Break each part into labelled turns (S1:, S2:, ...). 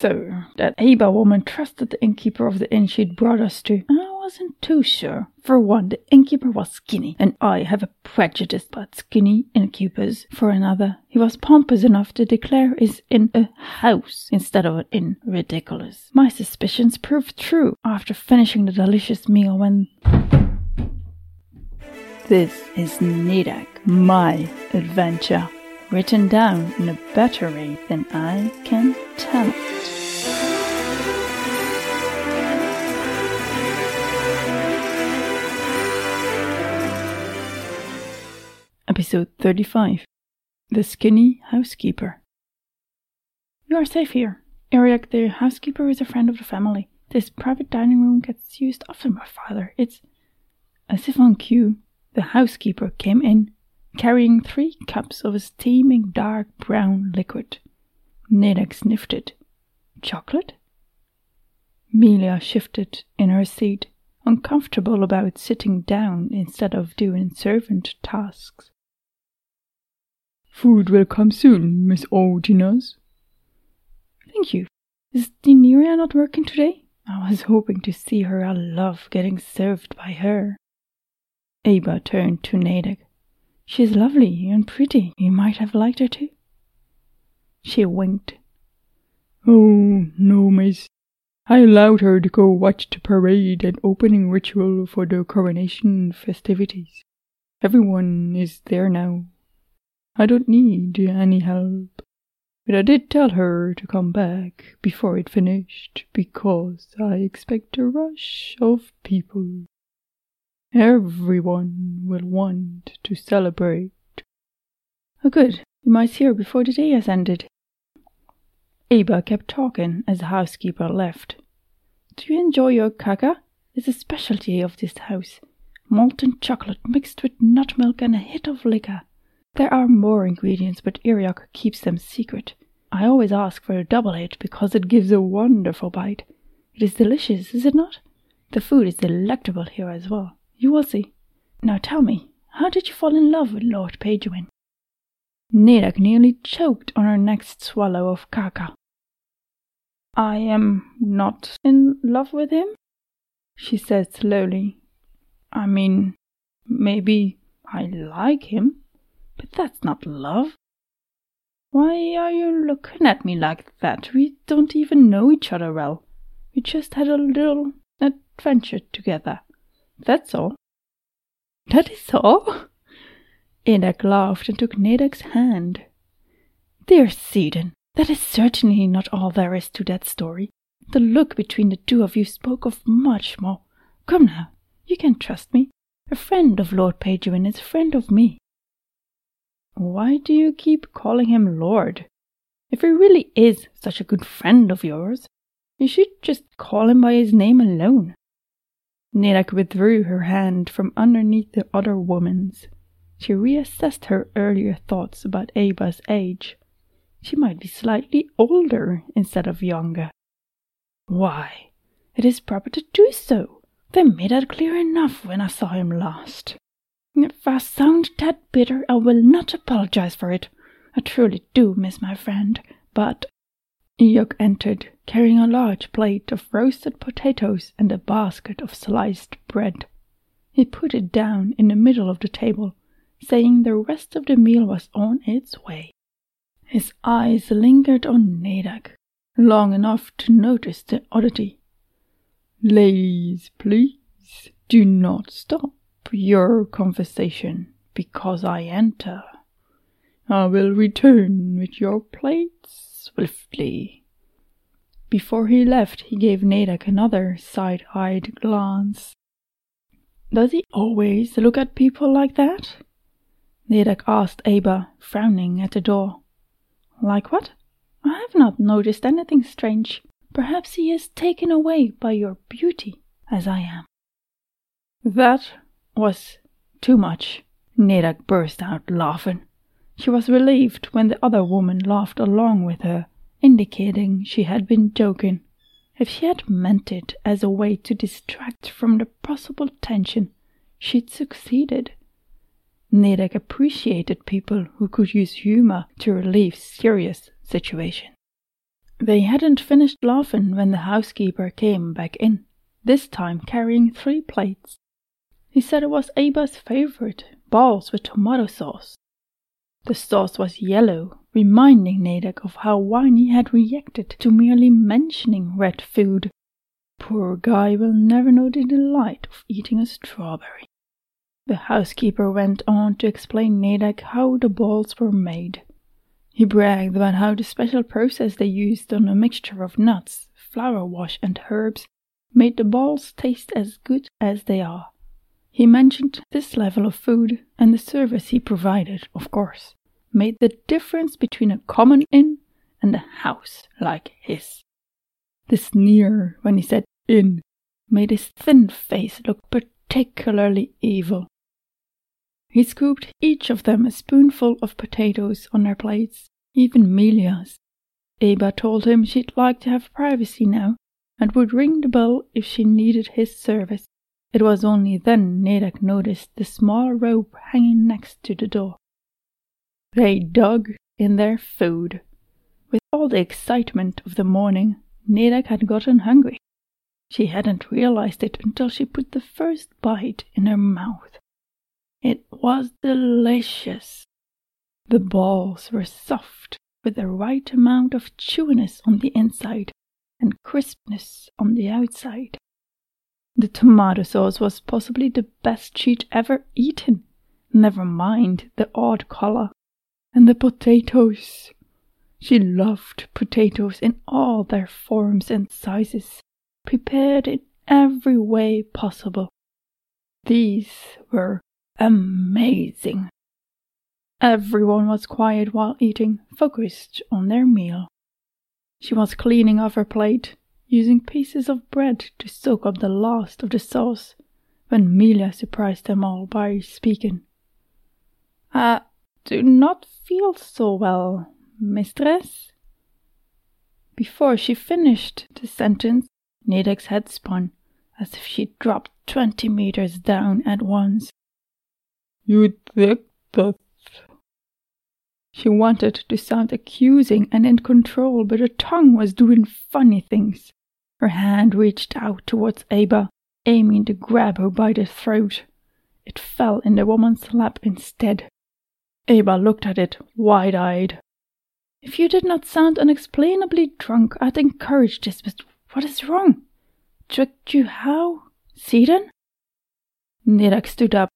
S1: So, that Aba woman trusted the innkeeper of the inn she'd brought us to. I wasn't too sure. For one, the innkeeper was skinny, and I have a prejudice about skinny innkeepers. For another, he was pompous enough to declare is in a house instead of an inn. Ridiculous. My suspicions proved true after finishing the delicious meal when. This is Nedek, my adventure, written down in a better way than I can tell it. Episode 35 The Skinny Housekeeper. You are safe here. Eric, the housekeeper, is a friend of the family. This private dining room gets used often by father. It's as if on cue, the housekeeper came in, carrying three cups of a steaming dark brown liquid. Nedek sniffed it. Chocolate? Melia shifted in her seat, uncomfortable about sitting down instead of doing servant tasks.
S2: Food will come soon, Miss Ordinas.
S1: Thank you. Is Dineria not working today? I was hoping to see her. I love getting served by her. Aba turned to Nedek. She's lovely and pretty. You might have liked her too. She winked.
S2: Oh, no, miss. I allowed her to go watch the parade and opening ritual for the coronation festivities. Everyone is there now. I don't need any help. But I did tell her to come back before it finished because I expect a rush of people. Everyone will want to celebrate.
S1: Oh, good. You might see her before the day has ended. Aba kept talking as the housekeeper left. Do you enjoy your kaka? It's a specialty of this house. Molten chocolate mixed with nut milk and a hit of liquor. There are more ingredients, but Iriak keeps them secret. I always ask for a double hit because it gives a wonderful bite. It is delicious, is it not? The food is delectable here as well. You will see. Now tell me, how did you fall in love with Lord Pagewin? Nedek nearly choked on her next swallow of kaka. I am not in love with him, she said slowly. I mean, maybe I like him. But that's not love. Why are you looking at me like that? We don't even know each other well. We just had a little adventure together. That's all. That is all? Edek laughed and took Nedek's hand. Dear Sidon, that is certainly not all there is to that story. The look between the two of you spoke of much more. Come now, you can trust me. A friend of Lord Pagewin is a friend of me. Why do you keep calling him Lord? If he really is such a good friend of yours, you should just call him by his name alone. Nedek withdrew her hand from underneath the other woman's. She reassessed her earlier thoughts about Aba's age. She might be slightly older instead of younger. Why, it is proper to do so. They made that clear enough when I saw him last. If I sound that bitter, I will not apologize for it. I truly do miss my friend, but. Iyok entered, carrying a large plate of roasted potatoes and a basket of sliced bread. He put it down in the middle of the table, saying the rest of the meal was on its way. His eyes lingered on Nedek, long enough to notice the oddity.
S2: Ladies, please, do not stop your conversation because I enter. I will return with your plates swiftly. Before he left, he gave Nedek another side eyed glance.
S1: Does he always look at people like that? Nedek asked Aba, frowning at the door. Like what? I have not noticed anything strange. Perhaps he is taken away by your beauty, as I am. That was too much. Nedek burst out laughing. She was relieved when the other woman laughed along with her, indicating she had been joking. If she had meant it as a way to distract from the possible tension, she'd succeeded. Nedek appreciated people who could use humor to relieve serious situations. They hadn't finished laughing when the housekeeper came back in, this time carrying three plates. He said it was Aba's favorite, balls with tomato sauce. The sauce was yellow, reminding Nedek of how Winey had reacted to merely mentioning red food. Poor guy will never know the delight of eating a strawberry. The housekeeper went on to explain Nedek how the balls were made. He bragged about how the special process they used on a mixture of nuts, flour wash, and herbs made the balls taste as good as they are. He mentioned this level of food and the service he provided, of course, made the difference between a common inn and a house like his. The sneer when he said inn made his thin face look particularly evil. He scooped each of them a spoonful of potatoes on their plates, even Melia's. Aba told him she'd like to have privacy now and would ring the bell if she needed his service. It was only then Nedek noticed the small rope hanging next to the door. They dug in their food. With all the excitement of the morning, Nedek had gotten hungry. She hadn't realized it until she put the first bite in her mouth. It was delicious. The balls were soft, with the right amount of chewiness on the inside and crispness on the outside. The tomato sauce was possibly the best she'd ever eaten, never mind the odd color. And the potatoes. She loved potatoes in all their forms and sizes, prepared in every way possible. These were amazing. Everyone was quiet while eating, focused on their meal. She was cleaning off her plate, using pieces of bread to soak up the last of the sauce, when Melia surprised them all by speaking. I do not feel so well, mistress. Before she finished the sentence, Nedek's head spun, as if she dropped twenty meters down at once.
S2: You think that
S1: she wanted to sound accusing and in control, but her tongue was doing funny things. Her hand reached out towards Aba, aiming to grab her by the throat. It fell in the woman's lap instead. Aba looked at it, wide eyed. If you did not sound unexplainably drunk, I'd encourage this, but what is wrong? Tricked you how? Sidon? Nedek stood up.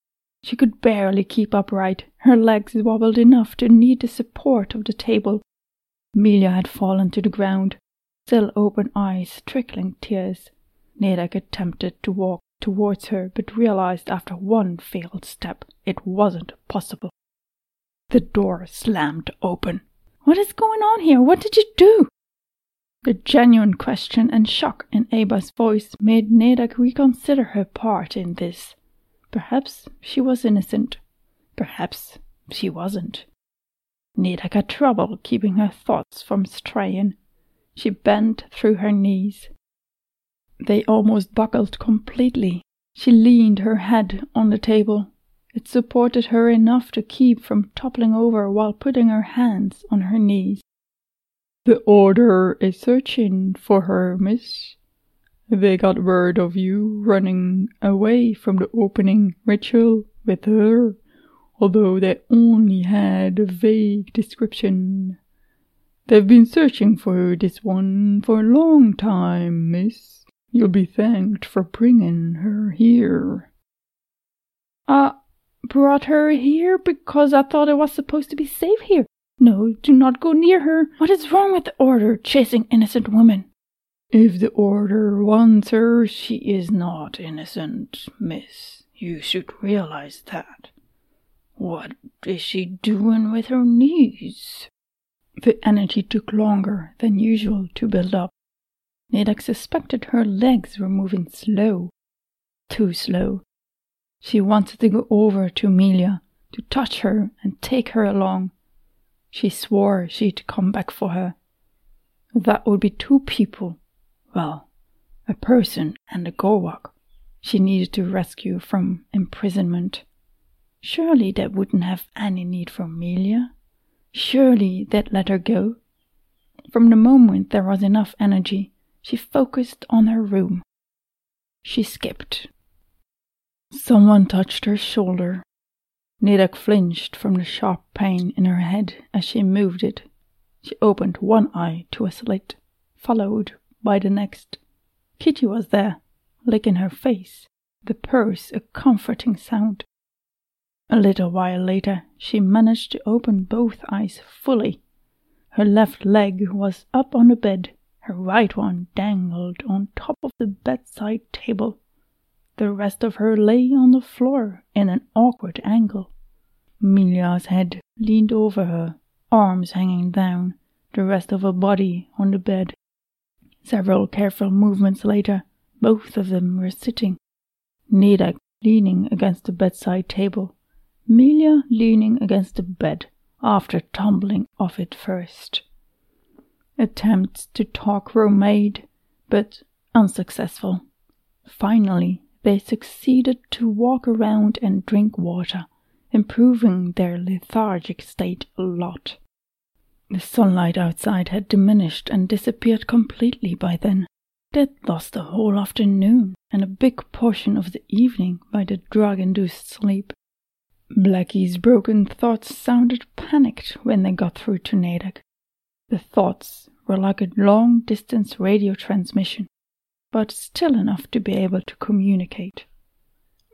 S1: She could barely keep upright. Her legs wobbled enough to need the support of the table. Melia had fallen to the ground still open eyes trickling tears. Nedek attempted to walk towards her, but realized after one failed step it wasn't possible. The door slammed open. What is going on here? What did you do? The genuine question and shock in Aba's voice made Nedek reconsider her part in this. Perhaps she was innocent. Perhaps she wasn't. Nedek had trouble keeping her thoughts from straying. She bent through her knees. They almost buckled completely. She leaned her head on the table. It supported her enough to keep from toppling over while putting her hands on her knees.
S2: The order is searching for her, miss. They got word of you running away from the opening ritual with her, although they only had a vague description. They've been searching for this one for a long time, miss. You'll be thanked for bringing her here.
S1: I brought her here because I thought I was supposed to be safe here. No, do not go near her. What is wrong with the order chasing innocent women?
S2: If the order wants her, she is not innocent, miss. You should realize that.
S1: What is she doing with her knees?
S2: The energy took longer than usual to build up. Nedek suspected her legs were moving slow. Too slow. She wanted to go over to Amelia, to touch her and take her along. She swore she'd come back for her. That would be two people. Well, a person and a Gorwok she needed to rescue from imprisonment. Surely that wouldn't have any need for Amelia. Surely they'd let her go.
S1: From the moment there was enough energy, she focused on her room. She skipped. Someone touched her shoulder. Nedek flinched from the sharp pain in her head as she moved it. She opened one eye to a slit, followed by the next. Kitty was there, licking her face, the purse a comforting sound. A little while later, she managed to open both eyes fully. Her left leg was up on the bed, her right one dangled on top of the bedside table. The rest of her lay on the floor in an awkward angle. Milia's head leaned over her, arms hanging down, the rest of her body on the bed. Several careful movements later, both of them were sitting. Nedek leaning against the bedside table, Milia leaning against the bed after tumbling off it first. Attempts to talk were made, but unsuccessful. Finally, they succeeded to walk around and drink water, improving their lethargic state a lot. The sunlight outside had diminished and disappeared completely by then. They'd lost the whole afternoon and a big portion of the evening by the drug induced sleep. Blackie's broken thoughts sounded panicked when they got through to Nedek. The thoughts were like a long distance radio transmission, but still enough to be able to communicate.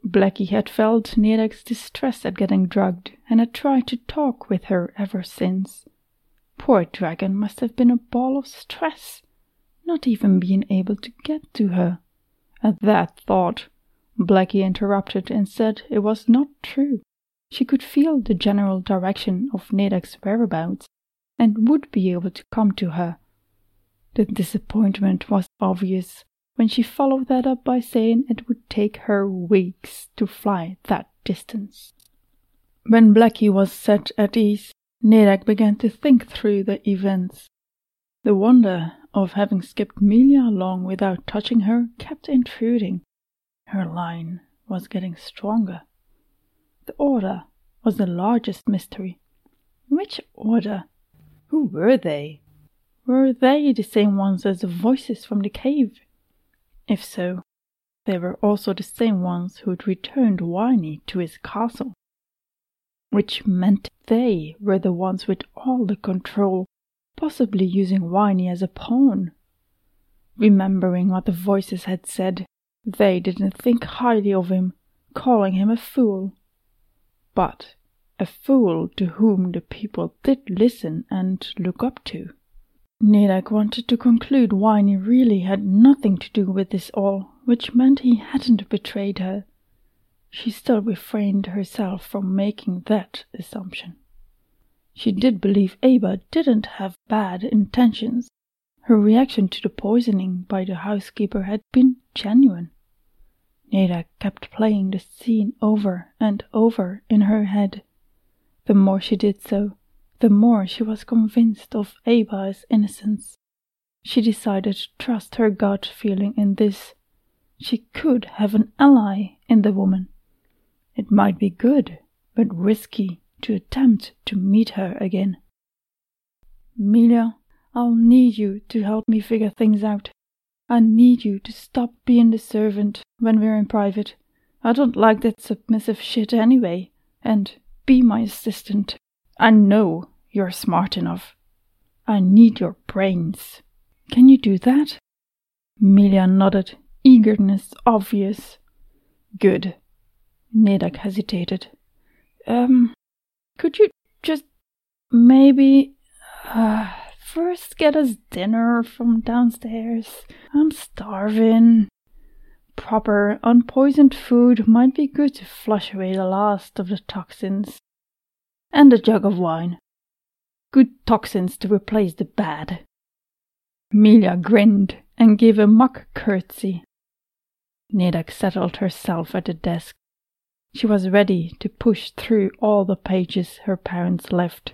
S1: Blackie had felt Nedek's distress at getting drugged and had tried to talk with her ever since. Poor dragon must have been a ball of stress, not even being able to get to her. At that thought, Blackie interrupted and said it was not true. She could feel the general direction of Nedek's whereabouts and would be able to come to her. The disappointment was obvious when she followed that up by saying it would take her weeks to fly that distance. When Blackie was set at ease, Nedek began to think through the events. The wonder of having skipped Milia along without touching her kept intruding. Her line was getting stronger. The order was the largest mystery. Which order? Who were they? Were they the same ones as the voices from the cave? If so, they were also the same ones who'd returned Winy to his castle. Which meant they were the ones with all the control, possibly using Winy as a pawn. Remembering what the voices had said, they didn't think highly of him, calling him a fool but a fool to whom the people did listen and look up to. Nedek wanted to conclude Winy really had nothing to do with this all, which meant he hadn't betrayed her. She still refrained herself from making that assumption. She did believe Aba didn't have bad intentions. Her reaction to the poisoning by the housekeeper had been genuine. Nedek kept playing the scene over and over in her head. The more she did so, the more she was convinced of Aba's innocence. She decided to trust her gut feeling in this. She could have an ally in the woman. It might be good, but risky to attempt to meet her again. Milia, I'll need you to help me figure things out. I need you to stop being the servant when we're in private. I don't like that submissive shit anyway. And be my assistant. I know you're smart enough. I need your brains. Can you do that? Milia nodded, eagerness obvious. Good. Nedek hesitated. Um, could you just maybe. Uh, first get us dinner from downstairs? I'm starving. Proper, unpoisoned food might be good to flush away the last of the toxins. And a jug of wine. Good toxins to replace the bad. Milia grinned and gave a mock curtsy. Nedek settled herself at the desk. She was ready to push through all the pages her parents left.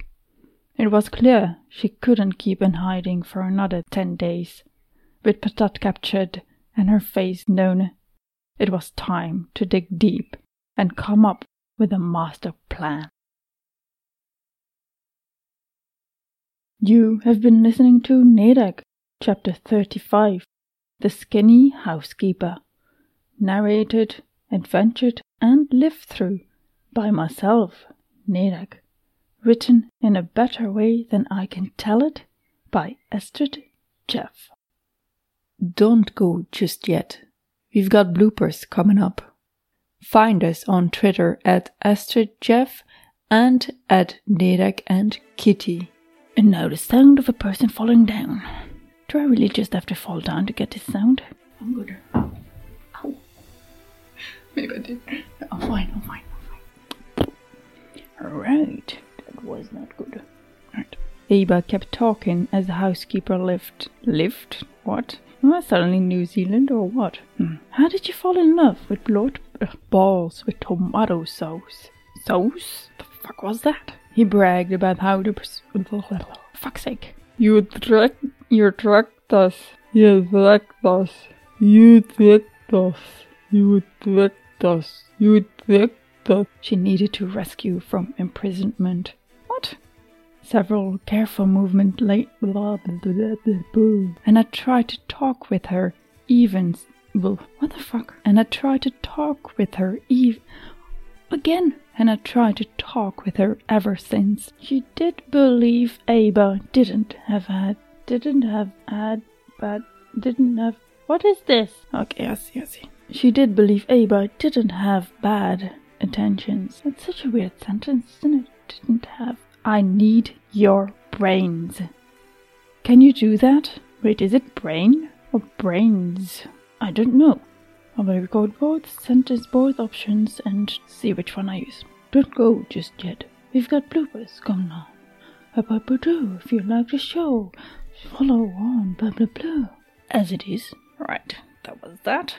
S1: It was clear she couldn't keep in hiding for another ten days. With Patat captured and her face known, it was time to dig deep and come up with a master plan. You have been listening to Nedek, Chapter 35 The Skinny Housekeeper. Narrated, adventured, and lived through by myself, Nedek. Written in a better way than I can tell it by Astrid Jeff. Don't go just yet. We've got bloopers coming up. Find us on Twitter at Astrid Jeff and at Nedek and Kitty. And now the sound of a person falling down. Do I really just have to fall down to get this sound? I'm good. Ow. Ow. Maybe I did. I'm fine, I'm fine, I'm fine. Alright. That was not good. Right. Aba kept talking as the housekeeper lived. Lived? What? Am I suddenly New Zealand or what? Hmm. How did you fall in love with blood uh, balls with tomato sauce? Sauce? The fuck was that? He bragged about how to. Pers- fuck's sake.
S2: You tricked, you tricked us. You tricked us. You tricked us. You tricked us. You tricked us.
S1: She needed to rescue from imprisonment. What? Several careful movements late. And I tried to talk with her, even. Well, what the fuck? And I tried to talk with her, even. Again and I tried to talk with her ever since. She did believe Aba didn't have had, didn't have had, but didn't have. What is this? Okay, I see, I see. She did believe Aba didn't have bad intentions. It's such a weird sentence, isn't it? Didn't have. I need your brains. Can you do that? Wait, is it brain or brains? I don't know. I'm gonna record both sentence, both options, and see which one I use. Don't go just yet. We've got bloopers coming on. Blah, blah, if you like the show, follow on, blah blah blah. As it is. Right, that was that.